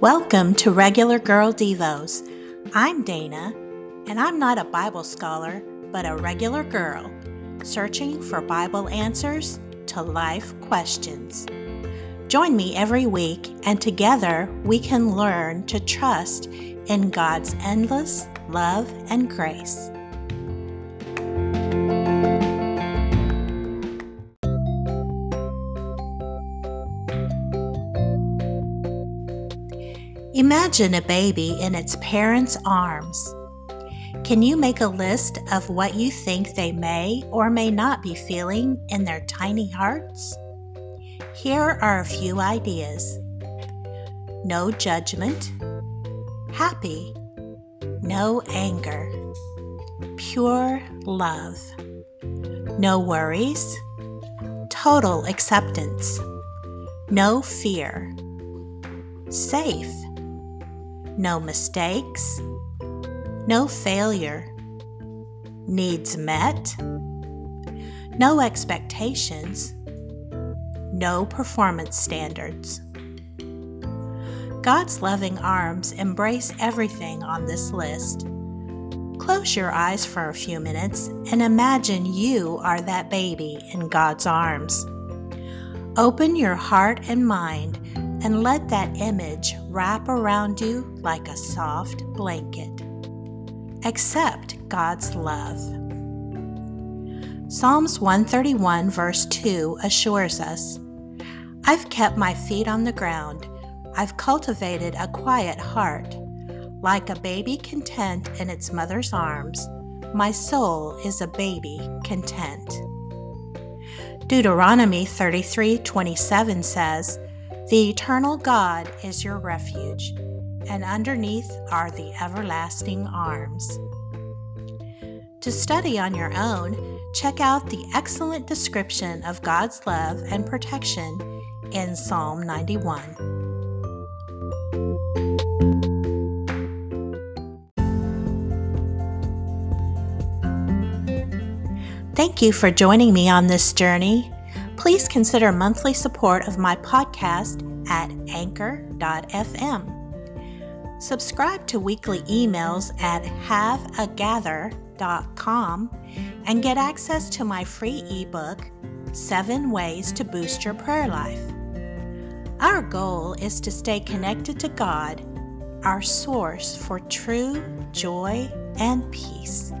Welcome to Regular Girl Devos. I'm Dana, and I'm not a Bible scholar, but a regular girl searching for Bible answers to life questions. Join me every week, and together we can learn to trust in God's endless love and grace. Imagine a baby in its parents' arms. Can you make a list of what you think they may or may not be feeling in their tiny hearts? Here are a few ideas. No judgment, happy, no anger, pure love, no worries, total acceptance, no fear, safe no mistakes, no failure, needs met, no expectations, no performance standards. God's loving arms embrace everything on this list. Close your eyes for a few minutes and imagine you are that baby in God's arms. Open your heart and mind and let that image wrap around you like a soft blanket. Accept God's love. Psalms 131, verse 2 assures us I've kept my feet on the ground. I've cultivated a quiet heart. Like a baby content in its mother's arms, my soul is a baby content. Deuteronomy 33 27 says, the eternal God is your refuge, and underneath are the everlasting arms. To study on your own, check out the excellent description of God's love and protection in Psalm 91. Thank you for joining me on this journey please consider monthly support of my podcast at anchor.fm. Subscribe to weekly emails at haveagather.com and get access to my free ebook, Seven Ways to Boost Your Prayer Life. Our goal is to stay connected to God, our source for true joy and peace.